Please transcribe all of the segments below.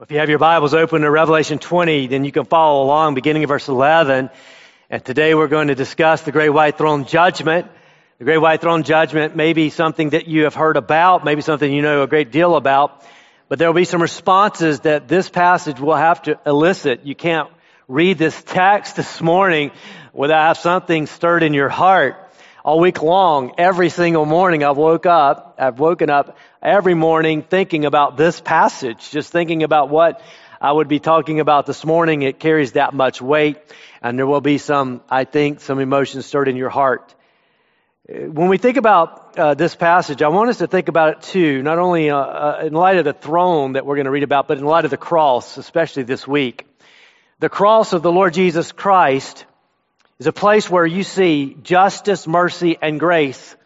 If you have your Bibles open to Revelation 20, then you can follow along beginning of verse 11. And today we're going to discuss the great white throne judgment. The great white throne judgment may be something that you have heard about, maybe something you know a great deal about, but there will be some responses that this passage will have to elicit. You can't read this text this morning without have something stirred in your heart all week long, every single morning I've woke up, I've woken up every morning thinking about this passage, just thinking about what I would be talking about this morning. It carries that much weight and there will be some, I think, some emotions stirred in your heart. When we think about uh, this passage, I want us to think about it too, not only uh, uh, in light of the throne that we're going to read about, but in light of the cross, especially this week. The cross of the Lord Jesus Christ is a place where you see justice, mercy, and grace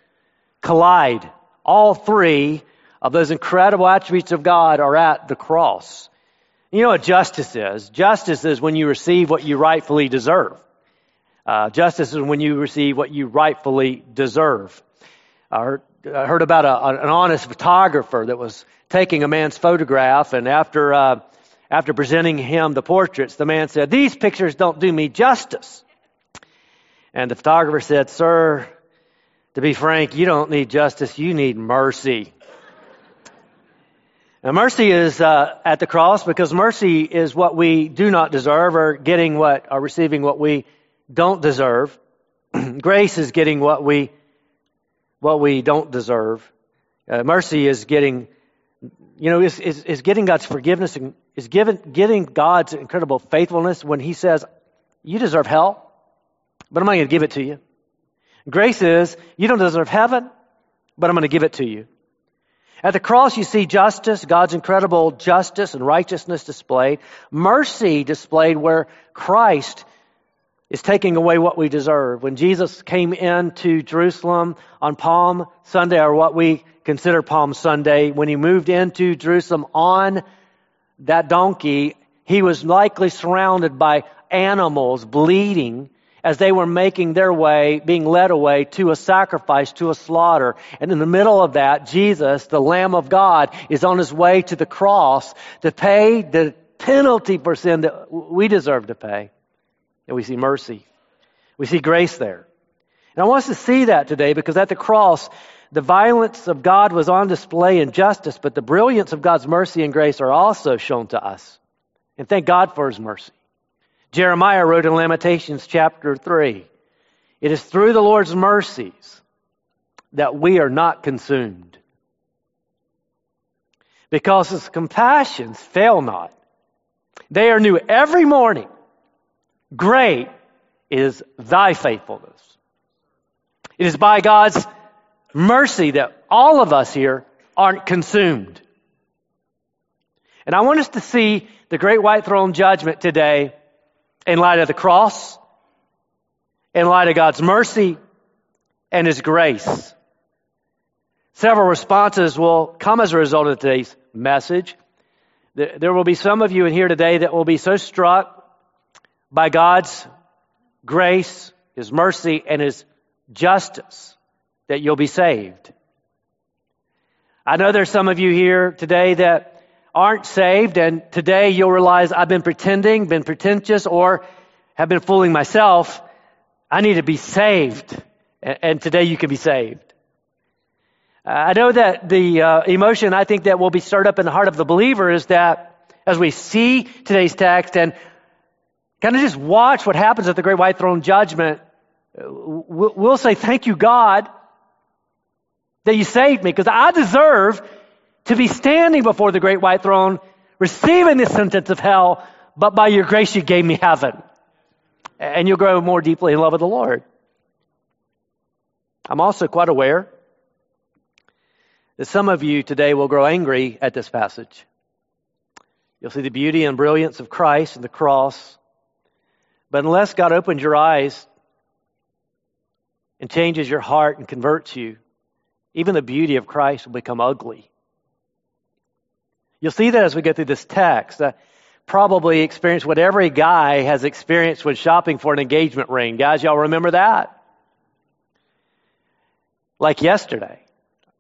collide. All three of those incredible attributes of God are at the cross. You know what justice is? Justice is when you receive what you rightfully deserve. Uh, justice is when you receive what you rightfully deserve. I heard, about a, an honest photographer that was taking a man's photograph, and after uh, after presenting him the portraits, the man said, "These pictures don't do me justice." And the photographer said, Sir, to be frank, you don't need justice, you need mercy. Now, mercy is uh, at the cross because mercy is what we do not deserve, or getting what, or receiving what we don't deserve. Grace is getting what we what we don't deserve. Uh, mercy is getting, you know, is, is, is getting God's forgiveness and is given, getting God's incredible faithfulness when He says, "You deserve hell." But I'm not going to give it to you. Grace is, you don't deserve heaven, but I'm going to give it to you. At the cross, you see justice, God's incredible justice and righteousness displayed. Mercy displayed where Christ is taking away what we deserve. When Jesus came into Jerusalem on Palm Sunday, or what we consider Palm Sunday, when he moved into Jerusalem on that donkey, he was likely surrounded by animals bleeding as they were making their way, being led away to a sacrifice, to a slaughter. And in the middle of that, Jesus, the Lamb of God, is on his way to the cross to pay the penalty for sin that we deserve to pay. And we see mercy. We see grace there. And I want us to see that today because at the cross, the violence of God was on display in justice, but the brilliance of God's mercy and grace are also shown to us. And thank God for his mercy. Jeremiah wrote in Lamentations chapter 3 It is through the Lord's mercies that we are not consumed. Because his compassions fail not. They are new every morning. Great is thy faithfulness. It is by God's mercy that all of us here aren't consumed. And I want us to see the great white throne judgment today in light of the cross, in light of God's mercy and His grace. Several responses will come as a result of today's message. There will be some of you in here today that will be so struck by God's grace, His mercy, and His justice that you'll be saved. I know there's some of you here today that aren't saved, and today you'll realize I've been pretending, been pretentious, or have been fooling myself. I need to be saved, and today you can be saved. Uh, I know that the uh, emotion I think that will be stirred up in the heart of the believer is that as we see today's text and kind of just watch what happens at the great white throne judgment, we'll say, Thank you, God, that you saved me, because I deserve to be standing before the great white throne, receiving the sentence of hell, but by your grace you gave me heaven. And you'll grow more deeply in love with the Lord. I'm also quite aware that some of you today will grow angry at this passage. You'll see the beauty and brilliance of Christ and the cross. But unless God opens your eyes and changes your heart and converts you, even the beauty of Christ will become ugly. You'll see that as we go through this text. Uh, probably experience what every guy has experienced when shopping for an engagement ring. Guys, y'all remember that? Like yesterday.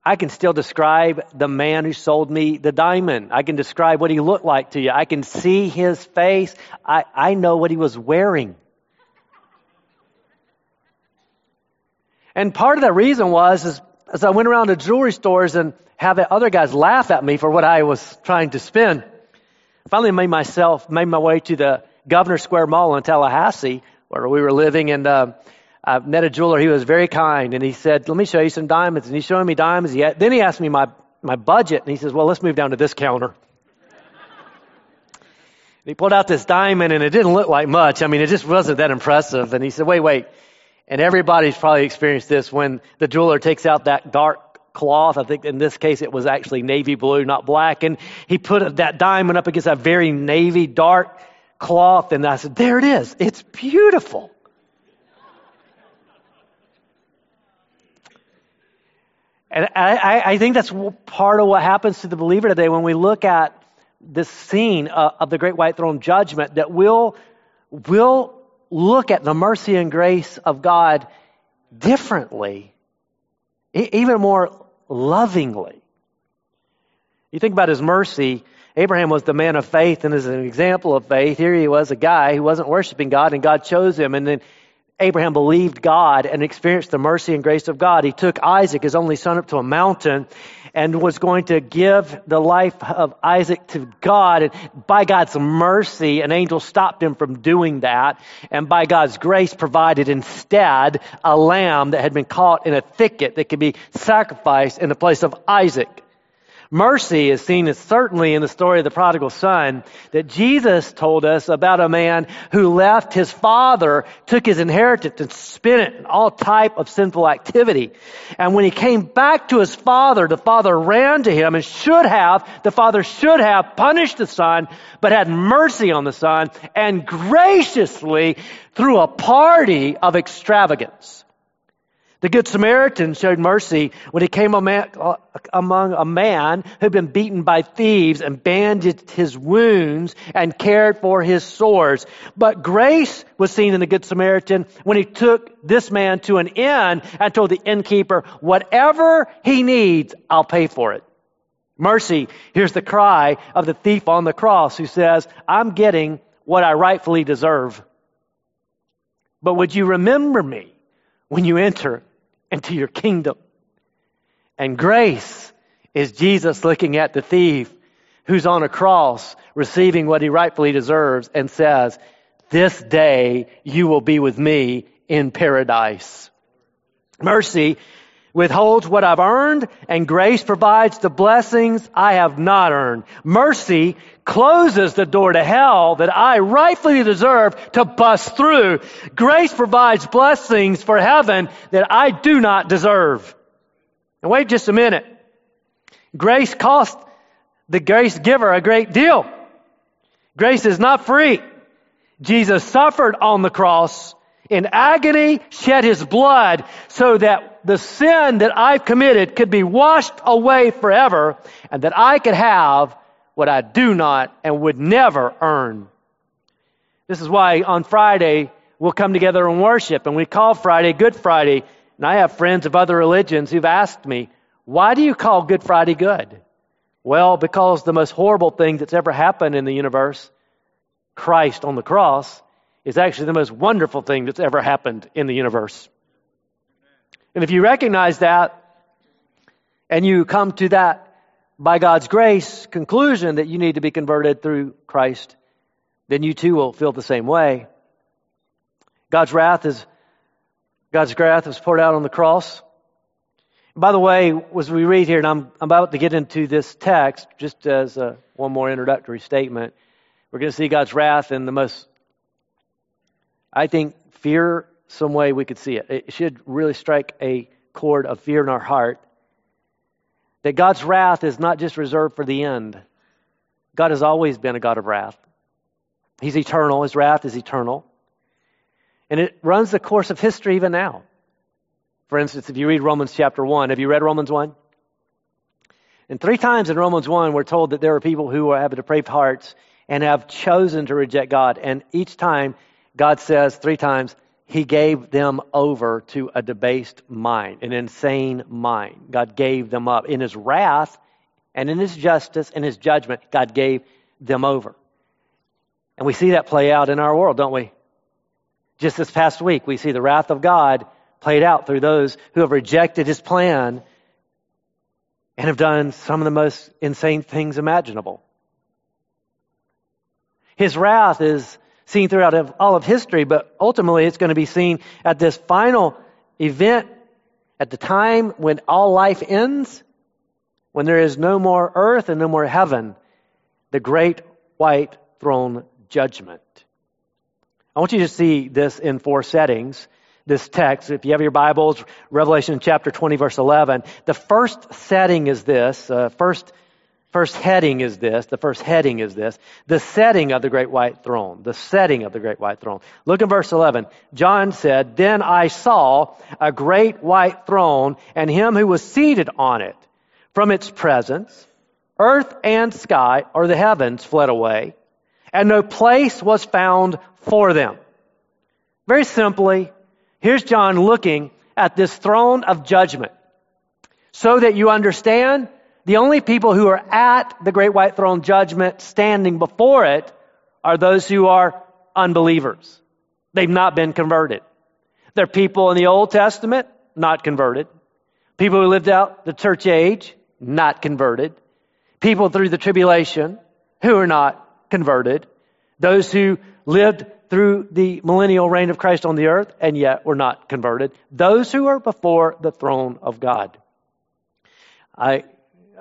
I can still describe the man who sold me the diamond. I can describe what he looked like to you. I can see his face. I, I know what he was wearing. And part of that reason was is, as I went around to jewelry stores and have the other guys laugh at me for what I was trying to spend. Finally made myself, made my way to the Governor Square Mall in Tallahassee where we were living and, uh, I met a jeweler. He was very kind, and he said, "Let me show you some diamonds." And he's showing me diamonds. Had, then he asked me my my budget, and he says, "Well, let's move down to this counter." he pulled out this diamond, and it didn't look like much. I mean, it just wasn't that impressive. And he said, "Wait, wait." And everybody's probably experienced this when the jeweler takes out that dark cloth. I think in this case it was actually navy blue, not black. And he put that diamond up against that very navy dark cloth. And I said, there it is. It's beautiful. And I, I, think that's part of what happens to the believer today when we look at this scene uh, of the great white throne judgment that we'll, we'll look at the mercy and grace of God differently, even more lovingly. You think about his mercy. Abraham was the man of faith and is an example of faith. Here he was, a guy who wasn't worshiping God, and God chose him. And then Abraham believed God and experienced the mercy and grace of God. He took Isaac, his only son, up to a mountain and was going to give the life of Isaac to God. And by God's mercy, an angel stopped him from doing that. And by God's grace, provided instead a lamb that had been caught in a thicket that could be sacrificed in the place of Isaac. Mercy is seen as certainly in the story of the prodigal son that Jesus told us about a man who left his father, took his inheritance and spent it in all type of sinful activity. And when he came back to his father, the father ran to him and should have, the father should have punished the son, but had mercy on the son and graciously threw a party of extravagance. The Good Samaritan showed mercy when he came among a man who'd been beaten by thieves and bandaged his wounds and cared for his sores. But grace was seen in the Good Samaritan when he took this man to an inn and told the innkeeper, whatever he needs, I'll pay for it. Mercy, here's the cry of the thief on the cross who says, I'm getting what I rightfully deserve. But would you remember me when you enter into your kingdom. And grace is Jesus looking at the thief who's on a cross receiving what he rightfully deserves and says, this day you will be with me in paradise. Mercy withholds what I've earned and grace provides the blessings I have not earned. Mercy closes the door to hell that I rightfully deserve to bust through. Grace provides blessings for heaven that I do not deserve. And wait just a minute. Grace cost the grace giver a great deal. Grace is not free. Jesus suffered on the cross in agony, shed his blood so that the sin that I've committed could be washed away forever and that I could have what I do not and would never earn. This is why on Friday we'll come together and worship, and we call Friday Good Friday. And I have friends of other religions who've asked me, why do you call Good Friday good? Well, because the most horrible thing that's ever happened in the universe, Christ on the cross, is actually the most wonderful thing that's ever happened in the universe. And if you recognize that, and you come to that by God's grace conclusion that you need to be converted through Christ, then you too will feel the same way. God's wrath is God's wrath is poured out on the cross. By the way, as we read here, and I'm, I'm about to get into this text, just as a, one more introductory statement, we're going to see God's wrath in the most, I think, fear some way we could see it. It should really strike a chord of fear in our heart that God's wrath is not just reserved for the end. God has always been a God of wrath. He's eternal. His wrath is eternal. And it runs the course of history even now. For instance, if you read Romans chapter 1, have you read Romans 1? And three times in Romans 1, we're told that there are people who have depraved hearts and have chosen to reject God. And each time, God says three times, he gave them over to a debased mind, an insane mind. God gave them up. In his wrath and in his justice and his judgment, God gave them over. And we see that play out in our world, don't we? Just this past week, we see the wrath of God played out through those who have rejected his plan and have done some of the most insane things imaginable. His wrath is seen throughout all of history, but ultimately it's going to be seen at this final event at the time when all life ends, when there is no more earth and no more heaven, the great white throne judgment. I want you to see this in four settings. This text, if you have your Bibles, Revelation chapter 20, verse 11. The first setting is this. Uh, first First heading is this. The first heading is this. The setting of the great white throne. The setting of the great white throne. Look in verse 11. John said, Then I saw a great white throne and him who was seated on it. From its presence, earth and sky, or the heavens, fled away, and no place was found for them. Very simply, here's John looking at this throne of judgment so that you understand the only people who are at the great white throne judgment standing before it are those who are unbelievers. They've not been converted. They're people in the Old Testament, not converted. People who lived out the church age, not converted. People through the tribulation who are not converted. Those who lived through the millennial reign of Christ on the earth and yet were not converted. Those who are before the throne of God. I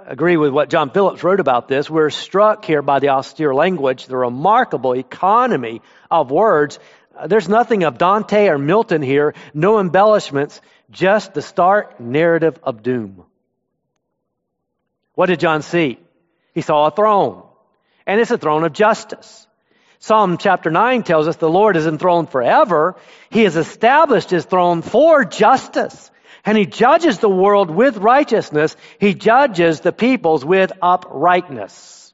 agree with what John Phillips wrote about this. We're struck here by the austere language, the remarkable economy of words. Uh, there's nothing of Dante or Milton here, no embellishments, just the stark narrative of doom. What did John see? He saw a throne, and it's a throne of justice. Psalm chapter 9 tells us the Lord is enthroned forever. He has established his throne for justice and he judges the world with righteousness. He judges the peoples with uprightness.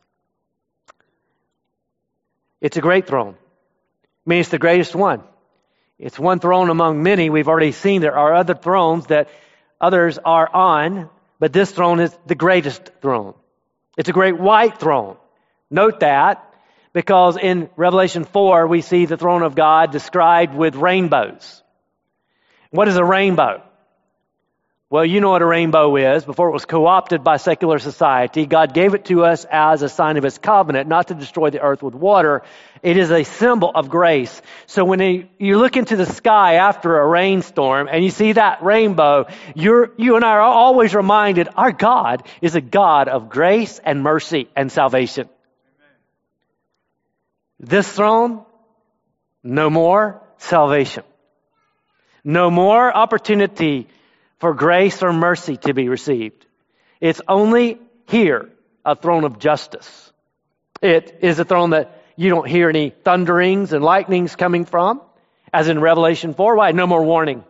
It's a great throne. I mean, it's the greatest one. It's one throne among many. We've already seen there are other thrones that others are on, but this throne is the greatest throne. It's a great white throne. Note that because in Revelation 4 we see the throne of God described with rainbows. What is a rainbow? Well, you know what a rainbow is. Before it was co-opted by secular society, God gave it to us as a sign of His covenant, not to destroy the earth with water. It is a symbol of grace. So when you look into the sky after a rainstorm and you see that rainbow, you and I are always reminded our God is a God of grace and mercy and salvation. This throne, no more salvation. No more opportunity for grace or mercy to be received. It's only here a throne of justice. It is a throne that you don't hear any thunderings and lightnings coming from, as in Revelation 4. Why? No more warning.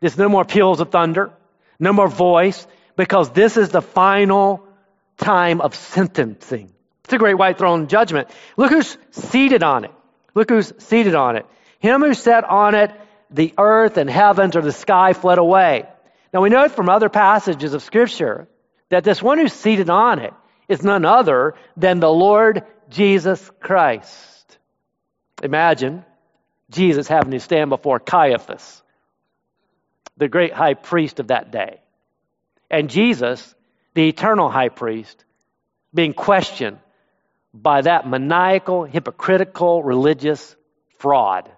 There's no more peals of thunder, no more voice, because this is the final time of sentencing. It's a great white throne judgment. Look who's seated on it. Look who's seated on it. Him who sat on it the earth and heavens or the sky fled away. Now we know from other passages of Scripture that this one who's seated on it is none other than the Lord Jesus Christ. Imagine Jesus having to stand before Caiaphas, the great high priest of that day. And Jesus, the eternal high priest, being questioned by that maniacal, hypocritical, religious fraud.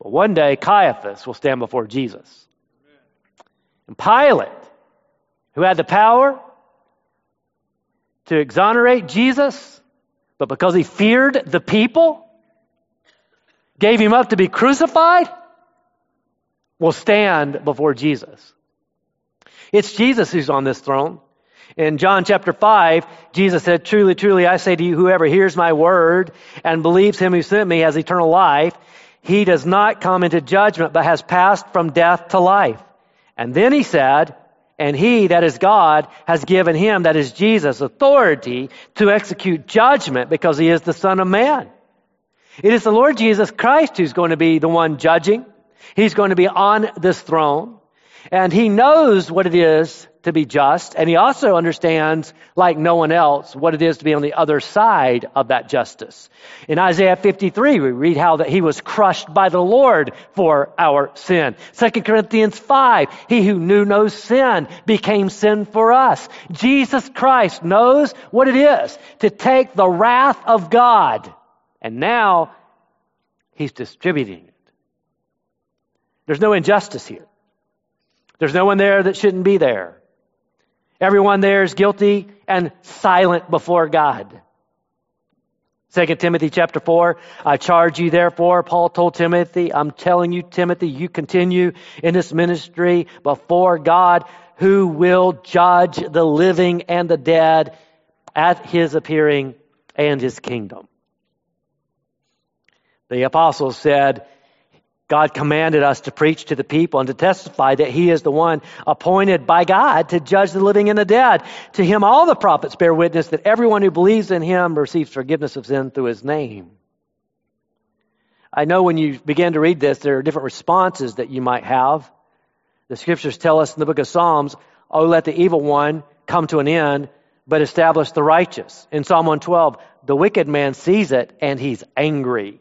But one day, Caiaphas will stand before Jesus. And Pilate, who had the power to exonerate Jesus, but because he feared the people, gave him up to be crucified, will stand before Jesus. It's Jesus who's on this throne. In John chapter 5, Jesus said, Truly, truly, I say to you, whoever hears my word and believes him who sent me has eternal life. He does not come into judgment, but has passed from death to life. And then he said, and he, that is God, has given him, that is Jesus, authority to execute judgment because he is the Son of Man. It is the Lord Jesus Christ who's going to be the one judging. He's going to be on this throne. And he knows what it is to be just. And he also understands, like no one else, what it is to be on the other side of that justice. In Isaiah 53, we read how that he was crushed by the Lord for our sin. 2 Corinthians 5, he who knew no sin became sin for us. Jesus Christ knows what it is to take the wrath of God. And now he's distributing it. There's no injustice here. There's no one there that shouldn't be there. Everyone there is guilty and silent before God. 2 Timothy chapter 4, I charge you therefore, Paul told Timothy, I'm telling you, Timothy, you continue in this ministry before God who will judge the living and the dead at his appearing and his kingdom. The apostles said, God commanded us to preach to the people and to testify that He is the one appointed by God to judge the living and the dead. To Him, all the prophets bear witness that everyone who believes in Him receives forgiveness of sin through His name. I know when you begin to read this, there are different responses that you might have. The scriptures tell us in the book of Psalms, Oh, let the evil one come to an end, but establish the righteous. In Psalm 112, the wicked man sees it and he's angry.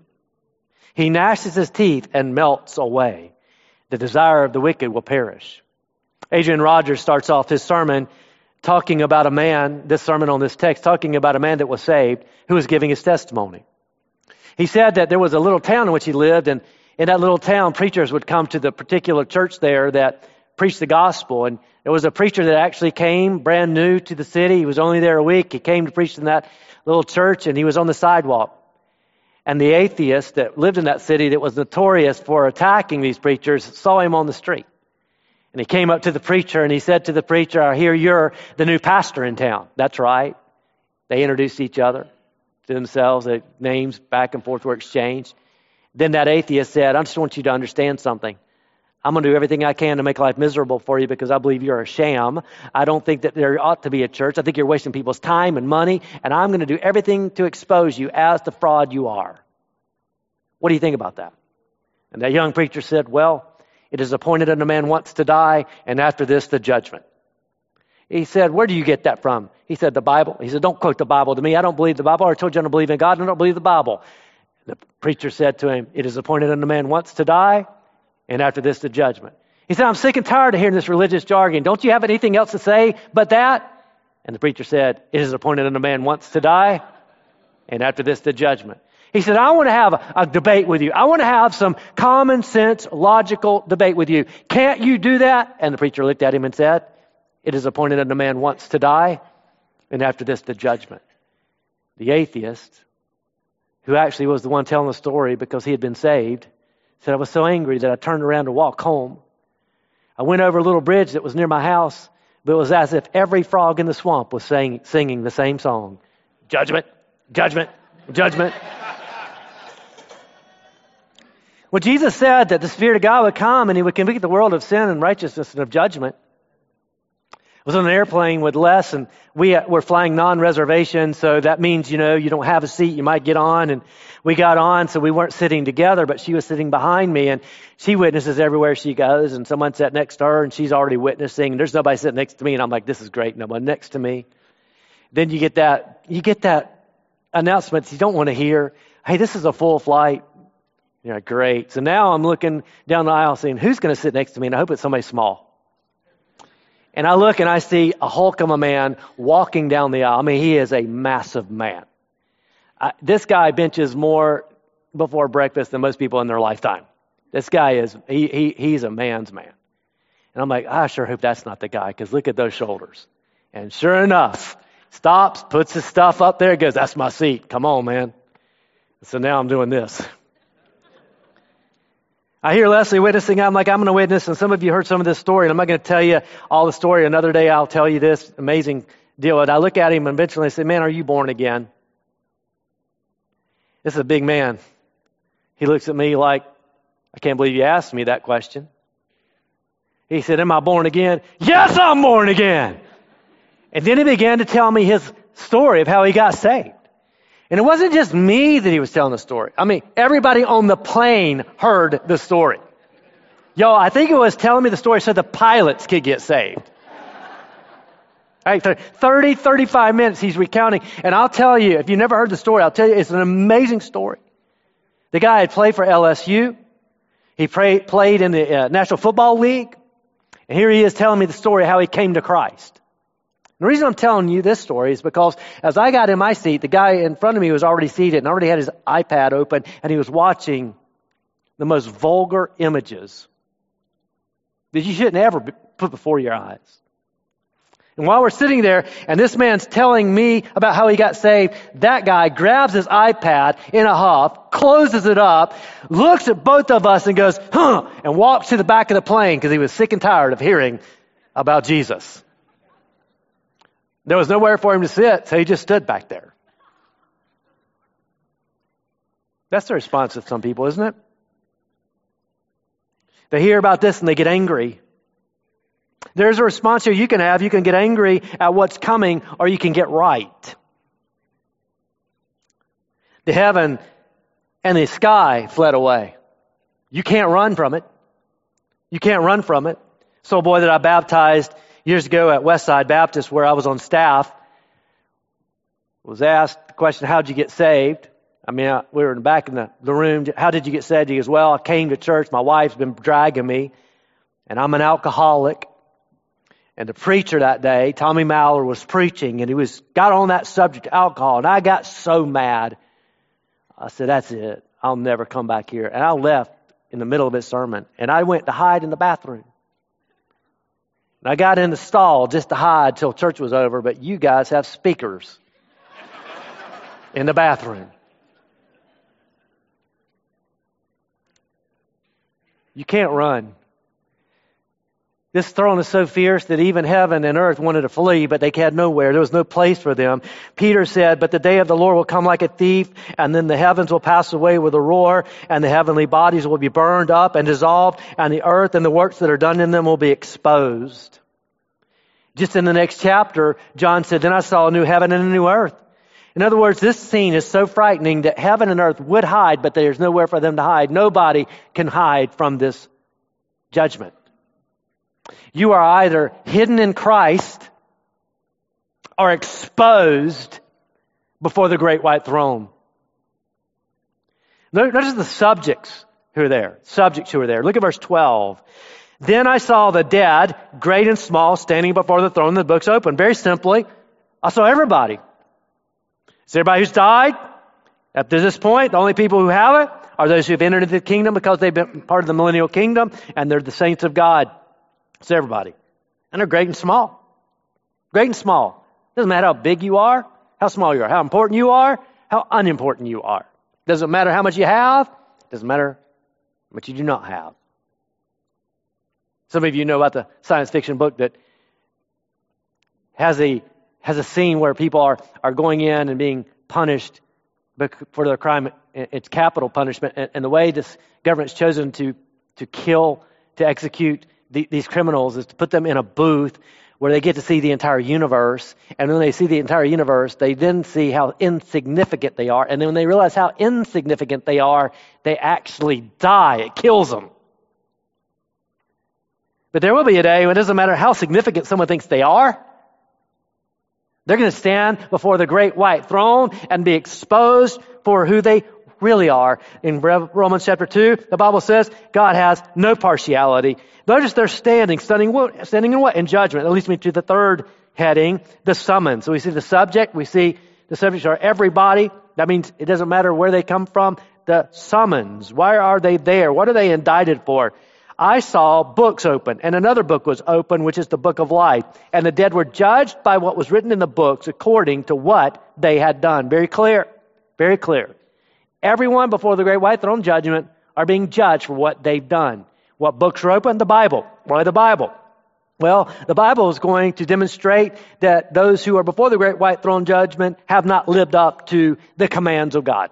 He gnashes his teeth and melts away. The desire of the wicked will perish. Adrian Rogers starts off his sermon talking about a man, this sermon on this text, talking about a man that was saved who was giving his testimony. He said that there was a little town in which he lived, and in that little town, preachers would come to the particular church there that preached the gospel. And there was a preacher that actually came brand new to the city. He was only there a week. He came to preach in that little church, and he was on the sidewalk. And the atheist that lived in that city that was notorious for attacking these preachers saw him on the street. And he came up to the preacher and he said to the preacher, I hear you're the new pastor in town. That's right. They introduced each other to themselves. Their names back and forth were exchanged. Then that atheist said, I just want you to understand something. I'm going to do everything I can to make life miserable for you because I believe you're a sham. I don't think that there ought to be a church. I think you're wasting people's time and money, and I'm going to do everything to expose you as the fraud you are. What do you think about that? And that young preacher said, Well, it is appointed unto man once to die, and after this, the judgment. He said, Where do you get that from? He said, The Bible. He said, Don't quote the Bible to me. I don't believe the Bible. I told you I don't believe in God, and I don't believe the Bible. The preacher said to him, It is appointed unto man once to die, and after this, the judgment. He said, I'm sick and tired of hearing this religious jargon. Don't you have anything else to say but that? And the preacher said, It is appointed unto man once to die, and after this, the judgment. He said, I want to have a, a, debate with you. I want to have some common sense, logical debate with you. Can't you do that? And the preacher looked at him and said, It is appointed unto man once to die, and after this, the judgment. The atheist, who actually was the one telling the story because he had been saved, said, I was so angry that I turned around to walk home. I went over a little bridge that was near my house, but it was as if every frog in the swamp was saying, singing the same song Judgment, judgment, judgment. Well, Jesus said that the Spirit of God would come and He would convict the world of sin and righteousness and of judgment was on an airplane with Les, and we uh, were flying non-reservation, so that means you know you don't have a seat, you might get on, and we got on, so we weren't sitting together, but she was sitting behind me, and she witnesses everywhere she goes, and someone sat next to her, and she's already witnessing, and there's nobody sitting next to me, and I'm like, this is great, no one next to me. Then you get that, you get that announcement you don't want to hear. Hey, this is a full flight. Yeah, great. So now I'm looking down the aisle saying, who's going to sit next to me? And I hope it's somebody small. And I look and I see a hulk of a man walking down the aisle. I mean, he is a massive man. I, this guy benches more before breakfast than most people in their lifetime. This guy is, he, he, he's a man's man. And I'm like, I sure hope that's not the guy because look at those shoulders. And sure enough, stops, puts his stuff up there, goes, That's my seat. Come on, man. So now I'm doing this. I hear Leslie witnessing. I'm like, I'm going to witness. And some of you heard some of this story. And I'm not going to tell you all the story. Another day I'll tell you this amazing deal. And I look at him and eventually I say, Man, are you born again? This is a big man. He looks at me like, I can't believe you asked me that question. He said, Am I born again? Yes, I'm born again. And then he began to tell me his story of how he got saved. And it wasn't just me that he was telling the story. I mean, everybody on the plane heard the story. Yo, I think it was telling me the story so the pilots could get saved. Right, 30, 35 minutes he's recounting. And I'll tell you, if you never heard the story, I'll tell you, it's an amazing story. The guy had played for LSU. He pray, played in the uh, National Football League. And here he is telling me the story of how he came to Christ. The reason I'm telling you this story is because as I got in my seat, the guy in front of me was already seated and already had his iPad open and he was watching the most vulgar images that you shouldn't ever put before your eyes. And while we're sitting there and this man's telling me about how he got saved, that guy grabs his iPad in a huff, closes it up, looks at both of us and goes, huh, and walks to the back of the plane because he was sick and tired of hearing about Jesus. There was nowhere for him to sit, so he just stood back there. That's the response of some people, isn't it? They hear about this and they get angry. There's a response here you can have. You can get angry at what's coming, or you can get right. The heaven and the sky fled away. You can't run from it. You can't run from it. So, boy that I baptized years ago at Westside Baptist, where I was on staff, was asked the question, How'd you get saved? I mean, uh, we were in the back in the, the room. How did you get saved? He goes, Well, I came to church. My wife's been dragging me, and I'm an alcoholic. And the preacher that day, Tommy Mallard, was preaching, and he was got on that subject, alcohol, and I got so mad. I said, "That's it. I'll never come back here." And I left in the middle of his sermon, and I went to hide in the bathroom. And I got in the stall just to hide till church was over, but you guys have speakers in the bathroom. You can't run. This throne is so fierce that even heaven and earth wanted to flee, but they had nowhere. There was no place for them. Peter said, But the day of the Lord will come like a thief, and then the heavens will pass away with a roar, and the heavenly bodies will be burned up and dissolved, and the earth and the works that are done in them will be exposed. Just in the next chapter, John said, Then I saw a new heaven and a new earth. In other words, this scene is so frightening that heaven and earth would hide, but there's nowhere for them to hide. Nobody can hide from this judgment. You are either hidden in Christ or exposed before the great white throne. Notice the subjects who are there. Subjects who are there. Look at verse 12. Then I saw the dead, great and small, standing before the throne. The book's open. Very simply, I saw everybody. It's everybody who's died. Up to this point, the only people who have it are those who have entered into the kingdom because they've been part of the millennial kingdom, and they're the saints of God. It's everybody. And they're great and small. Great and small. Doesn't matter how big you are, how small you are, how important you are, how unimportant you are. Doesn't matter how much you have, doesn't matter what you do not have. Some of you know about the science fiction book that has a has a scene where people are, are going in and being punished for their crime. It's capital punishment. And the way this government's chosen to, to kill, to execute the, these criminals is to put them in a booth where they get to see the entire universe. And when they see the entire universe, they then see how insignificant they are. And then when they realize how insignificant they are, they actually die. It kills them. But there will be a day when it doesn't matter how significant someone thinks they are. They're going to stand before the great white throne and be exposed for who they really are. In Romans chapter 2, the Bible says God has no partiality. Notice they're standing, standing, standing in what? In judgment. That leads me to the third heading, the summons. So we see the subject, we see the subjects are everybody. That means it doesn't matter where they come from. The summons. Why are they there? What are they indicted for? I saw books open, and another book was open, which is the book of life. And the dead were judged by what was written in the books according to what they had done. Very clear. Very clear. Everyone before the great white throne judgment are being judged for what they've done. What books are open? The Bible. Why the Bible? Well, the Bible is going to demonstrate that those who are before the great white throne judgment have not lived up to the commands of God.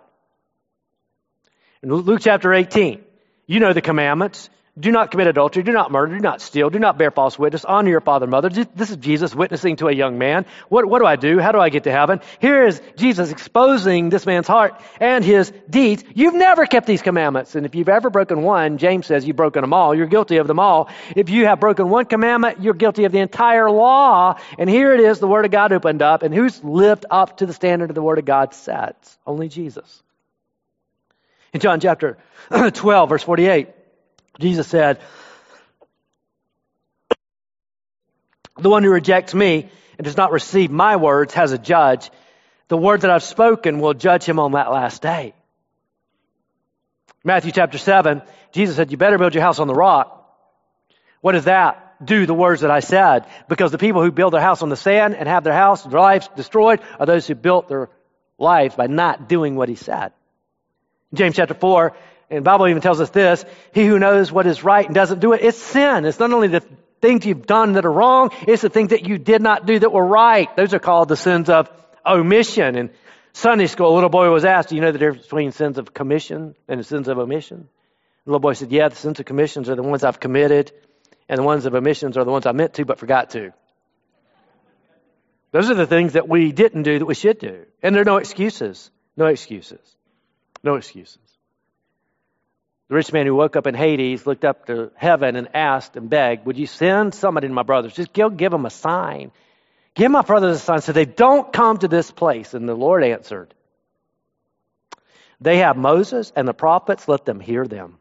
In Luke chapter 18, you know the commandments. Do not commit adultery. Do not murder. Do not steal. Do not bear false witness. Honor your father and mother. This is Jesus witnessing to a young man. What, what do I do? How do I get to heaven? Here is Jesus exposing this man's heart and his deeds. You've never kept these commandments. And if you've ever broken one, James says you've broken them all. You're guilty of them all. If you have broken one commandment, you're guilty of the entire law. And here it is, the Word of God opened up. And who's lived up to the standard of the Word of God sets? Only Jesus. In John chapter 12, verse 48, Jesus said, The one who rejects me and does not receive my words has a judge. The words that I've spoken will judge him on that last day. Matthew chapter 7, Jesus said, You better build your house on the rock. What does that? Do the words that I said. Because the people who build their house on the sand and have their house, their lives destroyed, are those who built their lives by not doing what he said. James chapter 4, and the Bible even tells us this, he who knows what is right and doesn't do it, it's sin. It's not only the things you've done that are wrong, it's the things that you did not do that were right. Those are called the sins of omission. In Sunday school, a little boy was asked, do you know the difference between sins of commission and the sins of omission? The little boy said, yeah, the sins of commissions are the ones I've committed, and the ones of omissions are the ones I meant to but forgot to. Those are the things that we didn't do that we should do. And there are no excuses. No excuses. No excuses. The rich man who woke up in Hades looked up to heaven and asked and begged, Would you send somebody to my brothers? Just give, them a sign. Give my brothers a sign so they don't come to this place. And the Lord answered, They have Moses and the prophets, let them hear them.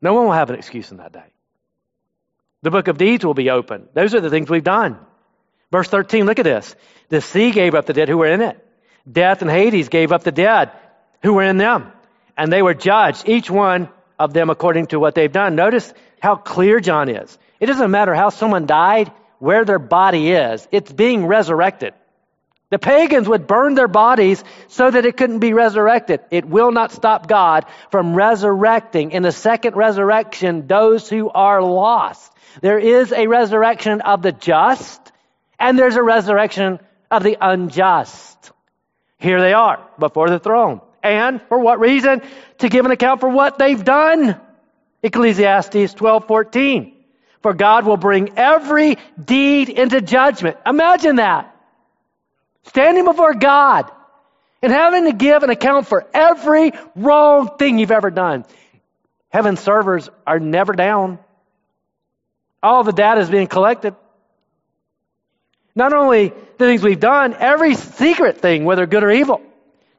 No one will have an excuse in that day. The book of deeds will be open. Those are the things we've done. Verse 13, look at this. The sea gave up the dead who were in it. Death and Hades gave up the dead who were in them and they were judged, each one of them according to what they've done. Notice how clear John is. It doesn't matter how someone died, where their body is, it's being resurrected. The pagans would burn their bodies so that it couldn't be resurrected. It will not stop God from resurrecting in the second resurrection those who are lost. There is a resurrection of the just and there's a resurrection of the unjust. Here they are before the throne. And for what reason? To give an account for what they've done. Ecclesiastes 12:14. For God will bring every deed into judgment. Imagine that. Standing before God and having to give an account for every wrong thing you've ever done. Heaven's servers are never down. All the data is being collected. Not only the things we've done, every secret thing, whether good or evil.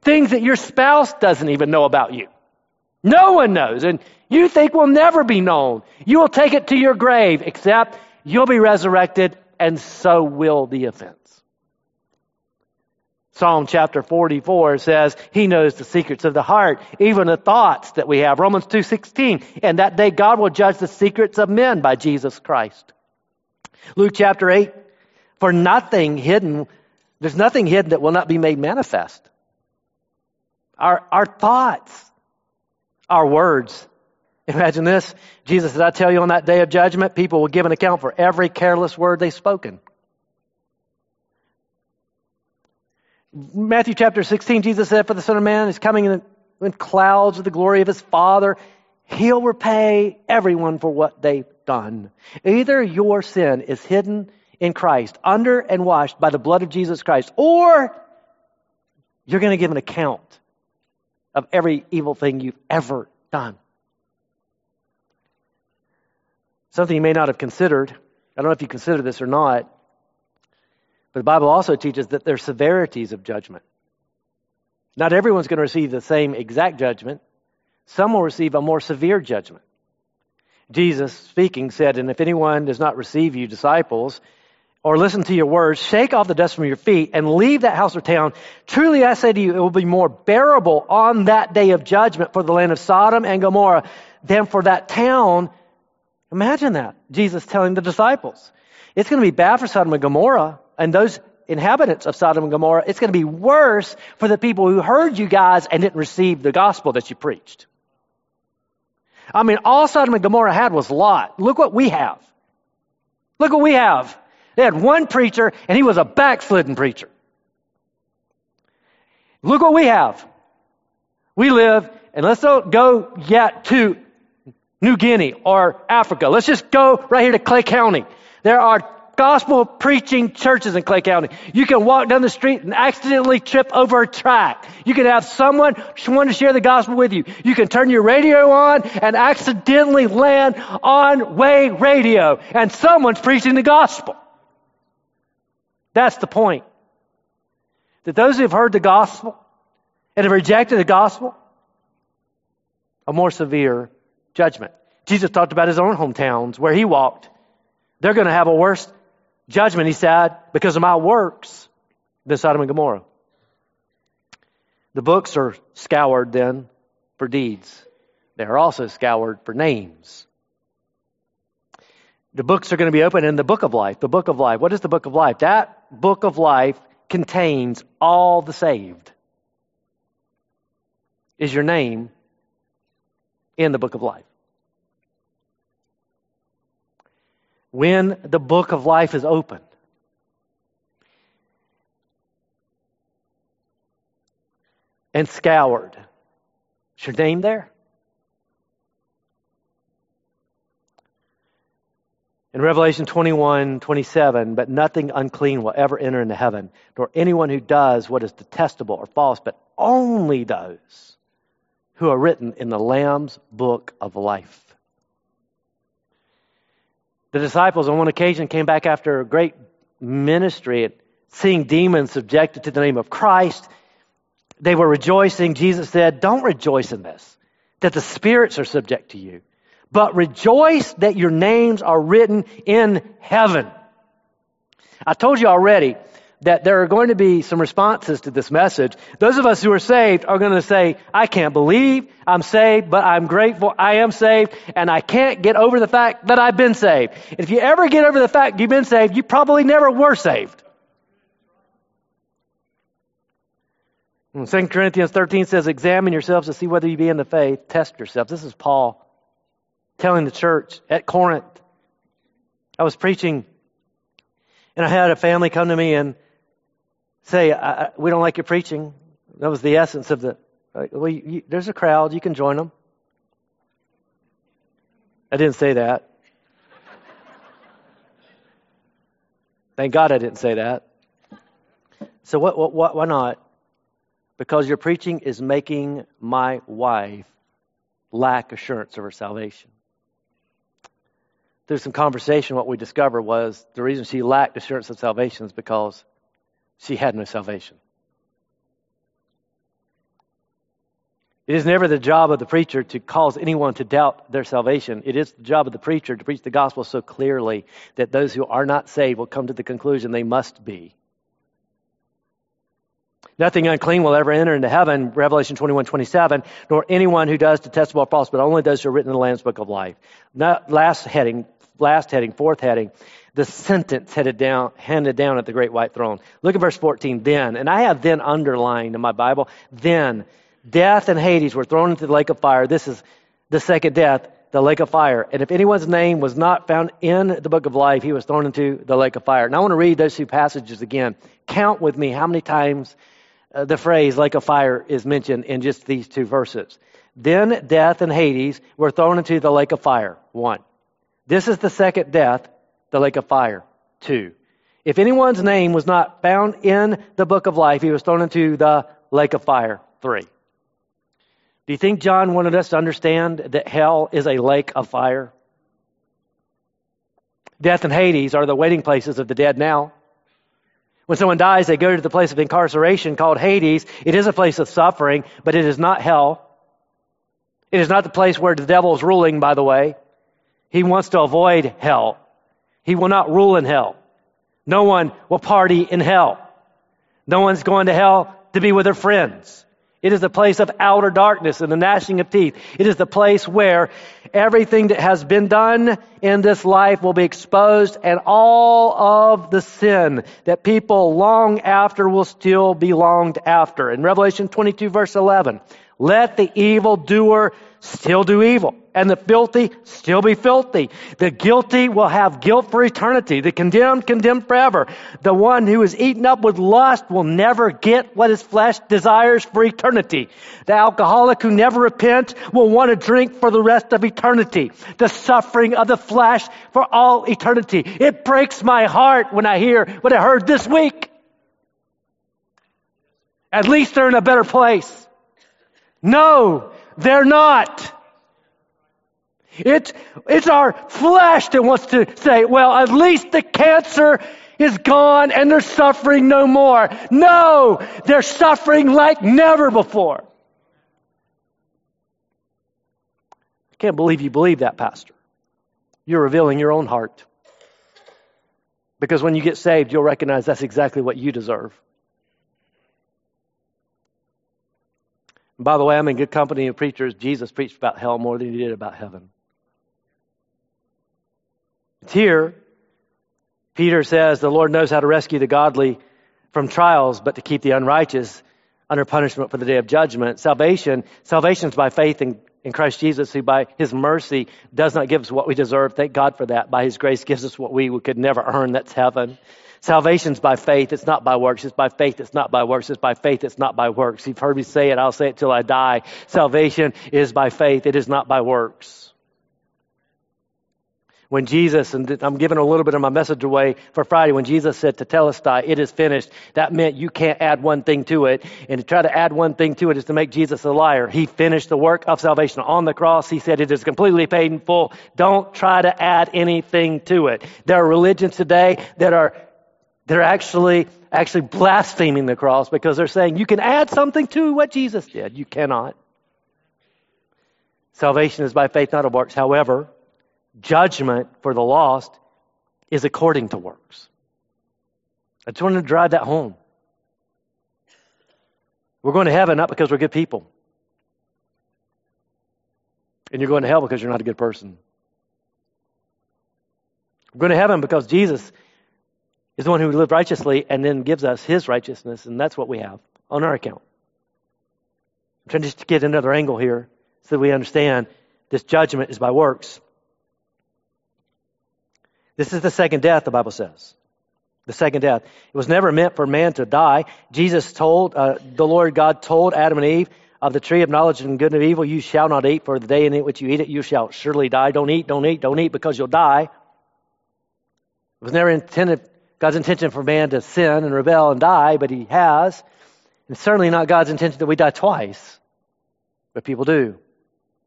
Things that your spouse doesn't even know about you. No one knows. And you think will never be known. You will take it to your grave, except you'll be resurrected, and so will the offense. Psalm chapter 44 says, He knows the secrets of the heart, even the thoughts that we have. Romans 2.16, and that day God will judge the secrets of men by Jesus Christ. Luke chapter 8, for nothing hidden, there's nothing hidden that will not be made manifest our, our thoughts, our words. Imagine this. Jesus said, I tell you on that day of judgment, people will give an account for every careless word they've spoken. Matthew chapter 16, Jesus said, For the Son of Man is coming in, in clouds with the glory of his Father. He'll repay everyone for what they've done. Either your sin is hidden in Christ, under and washed by the blood of Jesus Christ, or you're going to give an account of every evil thing you've ever done. Something you may not have considered. I don't know if you consider this or not. But the Bible also teaches that there are severities of judgment. Not everyone's going to receive the same exact judgment. Some will receive a more severe judgment. Jesus, speaking, said, And if anyone does not receive you, disciples, or listen to your words, shake off the dust from your feet and leave that house or town. Truly I say to you, it will be more bearable on that day of judgment for the land of Sodom and Gomorrah than for that town. Imagine that. Jesus telling the disciples. It's going to be bad for Sodom and Gomorrah and those inhabitants of Sodom and Gomorrah. It's going to be worse for the people who heard you guys and didn't receive the gospel that you preached. I mean, all Sodom and Gomorrah had was Lot. Look what we have. Look what we have. They had one preacher, and he was a backslidden preacher. Look what we have. We live, and let's don't go yet to New Guinea or Africa. Let's just go right here to Clay County. There are gospel preaching churches in Clay County. You can walk down the street and accidentally trip over a track. You can have someone want to share the gospel with you. You can turn your radio on and accidentally land on way radio and someone's preaching the gospel. That's the point. That those who have heard the gospel and have rejected the gospel, a more severe judgment. Jesus talked about his own hometowns where he walked. They're going to have a worse judgment, he said, because of my works than Sodom and Gomorrah. The books are scoured then for deeds. They are also scoured for names. The books are going to be open in the book of life. The book of life. What is the book of life? That book of life contains all the saved. Is your name in the book of life? when the book of life is opened. And scoured. Is your name there? In Revelation 21, 27, but nothing unclean will ever enter into heaven, nor anyone who does what is detestable or false, but only those who are written in the Lamb's book of life. The disciples on one occasion came back after a great ministry at seeing demons subjected to the name of Christ. They were rejoicing. Jesus said, Don't rejoice in this, that the spirits are subject to you, but rejoice that your names are written in heaven. I told you already that there are going to be some responses to this message. Those of us who are saved are going to say, I can't believe I'm saved, but I'm grateful I am saved, and I can't get over the fact that I've been saved. And if you ever get over the fact you've been saved, you probably never were saved. And 2 Corinthians 13 says, Examine yourselves to see whether you be in the faith. Test yourselves. This is Paul telling the church at Corinth. I was preaching, and I had a family come to me and say, we don't like your preaching. That was the essence of the. Uh, well, you, you, there's a crowd. You can join them. I didn't say that. Thank God I didn't say that. So what, what, what, why not? Because your preaching is making my wife lack assurance of her salvation. Through some conversation, what we discovered was the reason she lacked assurance of salvation is because she had no salvation. It is never the job of the preacher to cause anyone to doubt their salvation. It is the job of the preacher to preach the gospel so clearly that those who are not saved will come to the conclusion they must be. Nothing unclean will ever enter into heaven, Revelation 21, 27, nor anyone who does detestable false, but only those who are written in the Lamb's Book of Life. Not, last heading, last heading, fourth heading, the sentence headed down, handed down at the great white throne. Look at verse 14. Then, and I have then underlined in my Bible, then death and Hades were thrown into the lake of fire. This is the second death, the lake of fire. And if anyone's name was not found in the book of life, he was thrown into the lake of fire. Now I want to read those two passages again. Count with me how many times uh, the phrase lake of fire is mentioned in just these two verses. Then death and Hades were thrown into the lake of fire. One. This is the second death, the lake of fire. Two. If anyone's name was not found in the book of life, he was thrown into the lake of fire. Three. Do you think John wanted us to understand that hell is a lake of fire? Death and Hades are the waiting places of the dead now. When someone dies, they go to the place of incarceration called Hades. It is a place of suffering, but it is not hell. It is not the place where the devil is ruling, by the way. He wants to avoid hell. He will not rule in hell. No one will party in hell. No one's going to hell to be with their friends. It is the place of outer darkness and the gnashing of teeth. It is the place where everything that has been done in this life will be exposed and all of the sin that people long after will still be longed after. In Revelation 22 verse 11, Let the evil doer still do evil, and the filthy still be filthy. The guilty will have guilt for eternity. The condemned, condemned forever. The one who is eaten up with lust will never get what his flesh desires for eternity. The alcoholic who never repents will want to drink for the rest of eternity. The suffering of the flesh for all eternity. It breaks my heart when I hear what I heard this week. At least they're in a better place. No, they're not. It's, it's our flesh that wants to say, well, at least the cancer is gone and they're suffering no more. No, they're suffering like never before. I can't believe you believe that, Pastor. You're revealing your own heart. Because when you get saved, you'll recognize that's exactly what you deserve. by the way, I'm in good company of preachers. Jesus preached about hell more than he did about heaven. Here. Peter says the Lord knows how to rescue the godly from trials, but to keep the unrighteous under punishment for the day of judgment. Salvation, salvation is by faith in, in Christ Jesus, who by his mercy does not give us what we deserve. Thank God for that. By his grace gives us what we could never earn. That's heaven. Salvation's by faith. It's not by works. It's by faith. It's not by works. It's by faith. It's not by works. You've heard me say it. I'll say it till I die. Salvation is by faith. It is not by works. When Jesus, and I'm giving a little bit of my message away for Friday, when Jesus said Tetelestai, it is finished, that meant you can't add one thing to it. And to try to add one thing to it is to make Jesus a liar. He finished the work of salvation on the cross. He said it is completely paid in full. Don't try to add anything to it. There are religions today that are they're actually actually blaspheming the cross because they're saying you can add something to what Jesus did. You cannot. Salvation is by faith, not of works. However, judgment for the lost is according to works. I just wanted to drive that home. We're going to heaven not because we're good people. And you're going to hell because you're not a good person. We're going to heaven because Jesus is the one who lived righteously and then gives us his righteousness, and that's what we have on our account. I'm trying just to get another angle here so that we understand this judgment is by works. This is the second death, the Bible says. The second death. It was never meant for man to die. Jesus told, uh, the Lord God told Adam and Eve, of the tree of knowledge and good and evil you shall not eat, for the day in which you eat it you shall surely die. Don't eat, don't eat, don't eat because you'll die. It was never intended God's intention for man to sin and rebel and die, but he has. And certainly not God's intention that we die twice. But people do.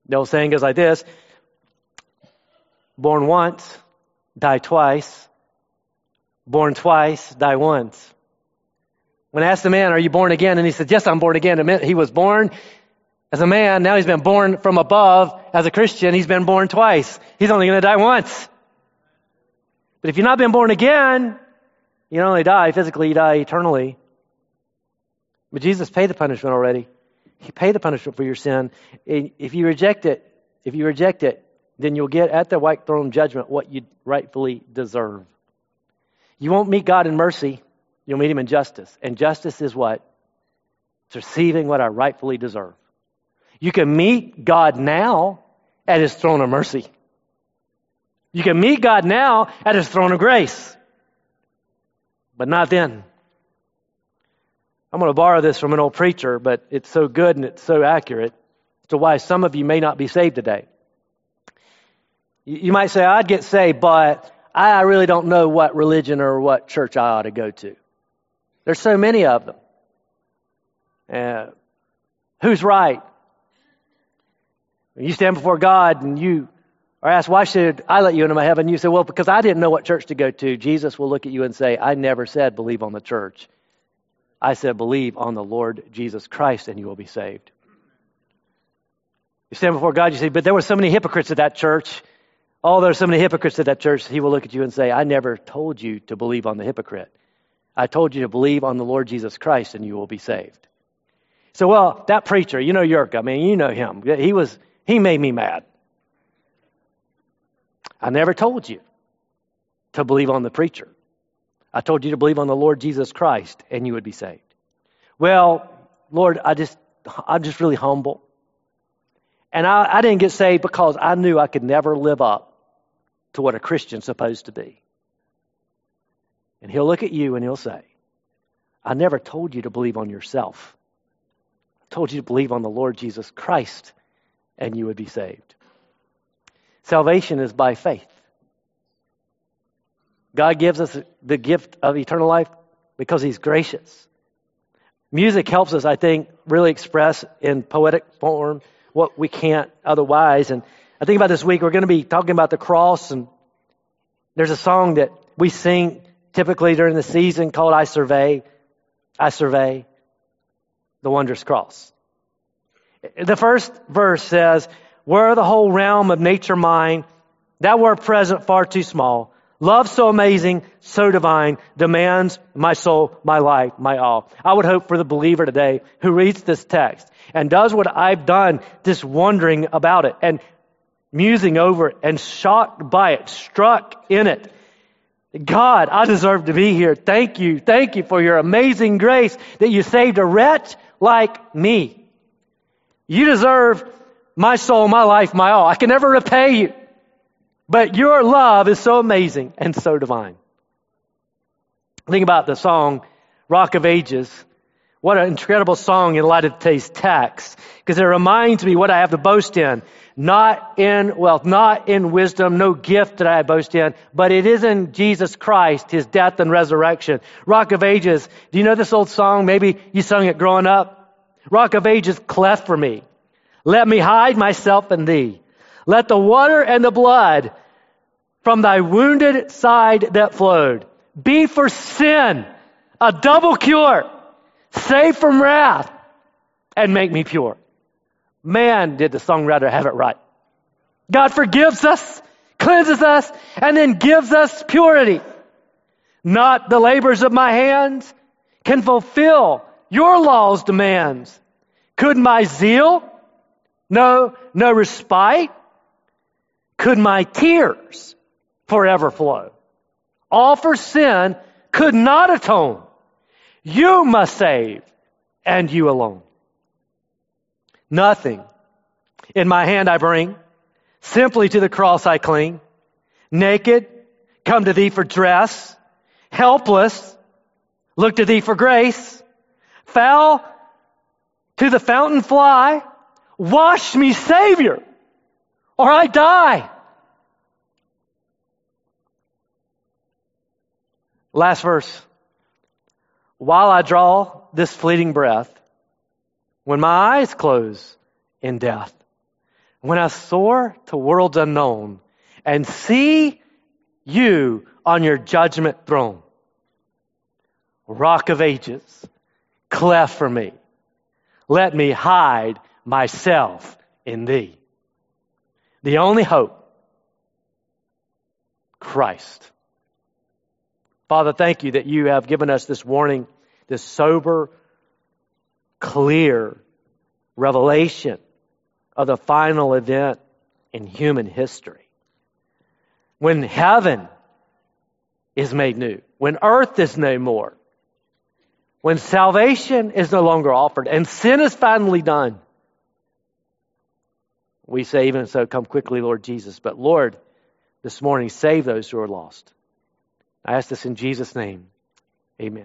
The old saying goes like this born once, die twice. Born twice, die once. When I asked the man, Are you born again? And he said, Yes, I'm born again. It meant he was born as a man. Now he's been born from above as a Christian. He's been born twice. He's only going to die once. But if you've not been born again, you not only die physically, you die eternally. But Jesus paid the punishment already. He paid the punishment for your sin. If you reject it, if you reject it, then you'll get at the white throne judgment what you rightfully deserve. You won't meet God in mercy. You'll meet him in justice. And justice is what? It's receiving what I rightfully deserve. You can meet God now at his throne of mercy. You can meet God now at his throne of grace but not then. I'm going to borrow this from an old preacher, but it's so good and it's so accurate as to why some of you may not be saved today. You might say, I'd get saved, but I really don't know what religion or what church I ought to go to. There's so many of them. Uh, who's right? You stand before God and you are asked, why should I let you into my heaven? You say, well, because I didn't know what church to go to. Jesus will look at you and say, I never said believe on the church. I said believe on the Lord Jesus Christ and you will be saved. You stand before God, you say, but there were so many hypocrites at that church. Oh, there are so many hypocrites at that church. He will look at you and say, I never told you to believe on the hypocrite. I told you to believe on the Lord Jesus Christ and you will be saved. So, well, that preacher, you know Yerk, I mean, you know him. He was, he made me mad. I never told you to believe on the preacher. I told you to believe on the Lord Jesus Christ and you would be saved. Well, Lord, I just, I'm just really humble. And I, I didn't get saved because I knew I could never live up to what a Christian's supposed to be. And he'll look at you and he'll say, I never told you to believe on yourself. I told you to believe on the Lord Jesus Christ and you would be saved. Salvation is by faith. God gives us the gift of eternal life because He's gracious. Music helps us, I think, really express in poetic form what we can't otherwise. And I think about this week, we're going to be talking about the cross, and there's a song that we sing typically during the season called I Survey. I survey the wondrous cross. The first verse says, Were the whole realm of nature mine, that were present far too small. Love so amazing, so divine, demands my soul, my life, my all. I would hope for the believer today who reads this text and does what I've done, just wondering about it and musing over it and shocked by it, struck in it, God, I deserve to be here. Thank you. Thank you for your amazing grace that you saved a wretch like me. You deserve my soul, my life, my all. I can never repay you. But your love is so amazing and so divine. Think about the song Rock of Ages. What an incredible song in light of today's text. Because it reminds me what I have to boast in not in wealth, not in wisdom, no gift that I boast in, but it is in Jesus Christ, His death and resurrection. Rock of Ages. Do you know this old song? Maybe you sung it growing up. Rock of Ages, cleft for me. Let me hide myself in Thee. Let the water and the blood from Thy wounded side that flowed be for sin a double cure, save from wrath, and make me pure. Man, did the songwriter have it right. God forgives us, cleanses us, and then gives us purity. Not the labors of my hands can fulfill your law's demands. Could my zeal no, no respite? Could my tears forever flow? All for sin could not atone. You must save, and you alone. Nothing in my hand I bring, simply to the cross I cling. Naked, come to thee for dress. Helpless, look to thee for grace. Foul, to the fountain fly. Wash me, Savior, or I die. Last verse. While I draw this fleeting breath, when my eyes close in death, when I soar to worlds unknown and see you on your judgment throne, rock of ages, cleft for me, let me hide myself in thee. The only hope, Christ. Father, thank you that you have given us this warning, this sober, clear revelation of the final event in human history. When heaven is made new, when earth is no more, when salvation is no longer offered and sin is finally done, we say, even so, come quickly, Lord Jesus. But Lord, this morning, save those who are lost. I ask this in Jesus' name. Amen.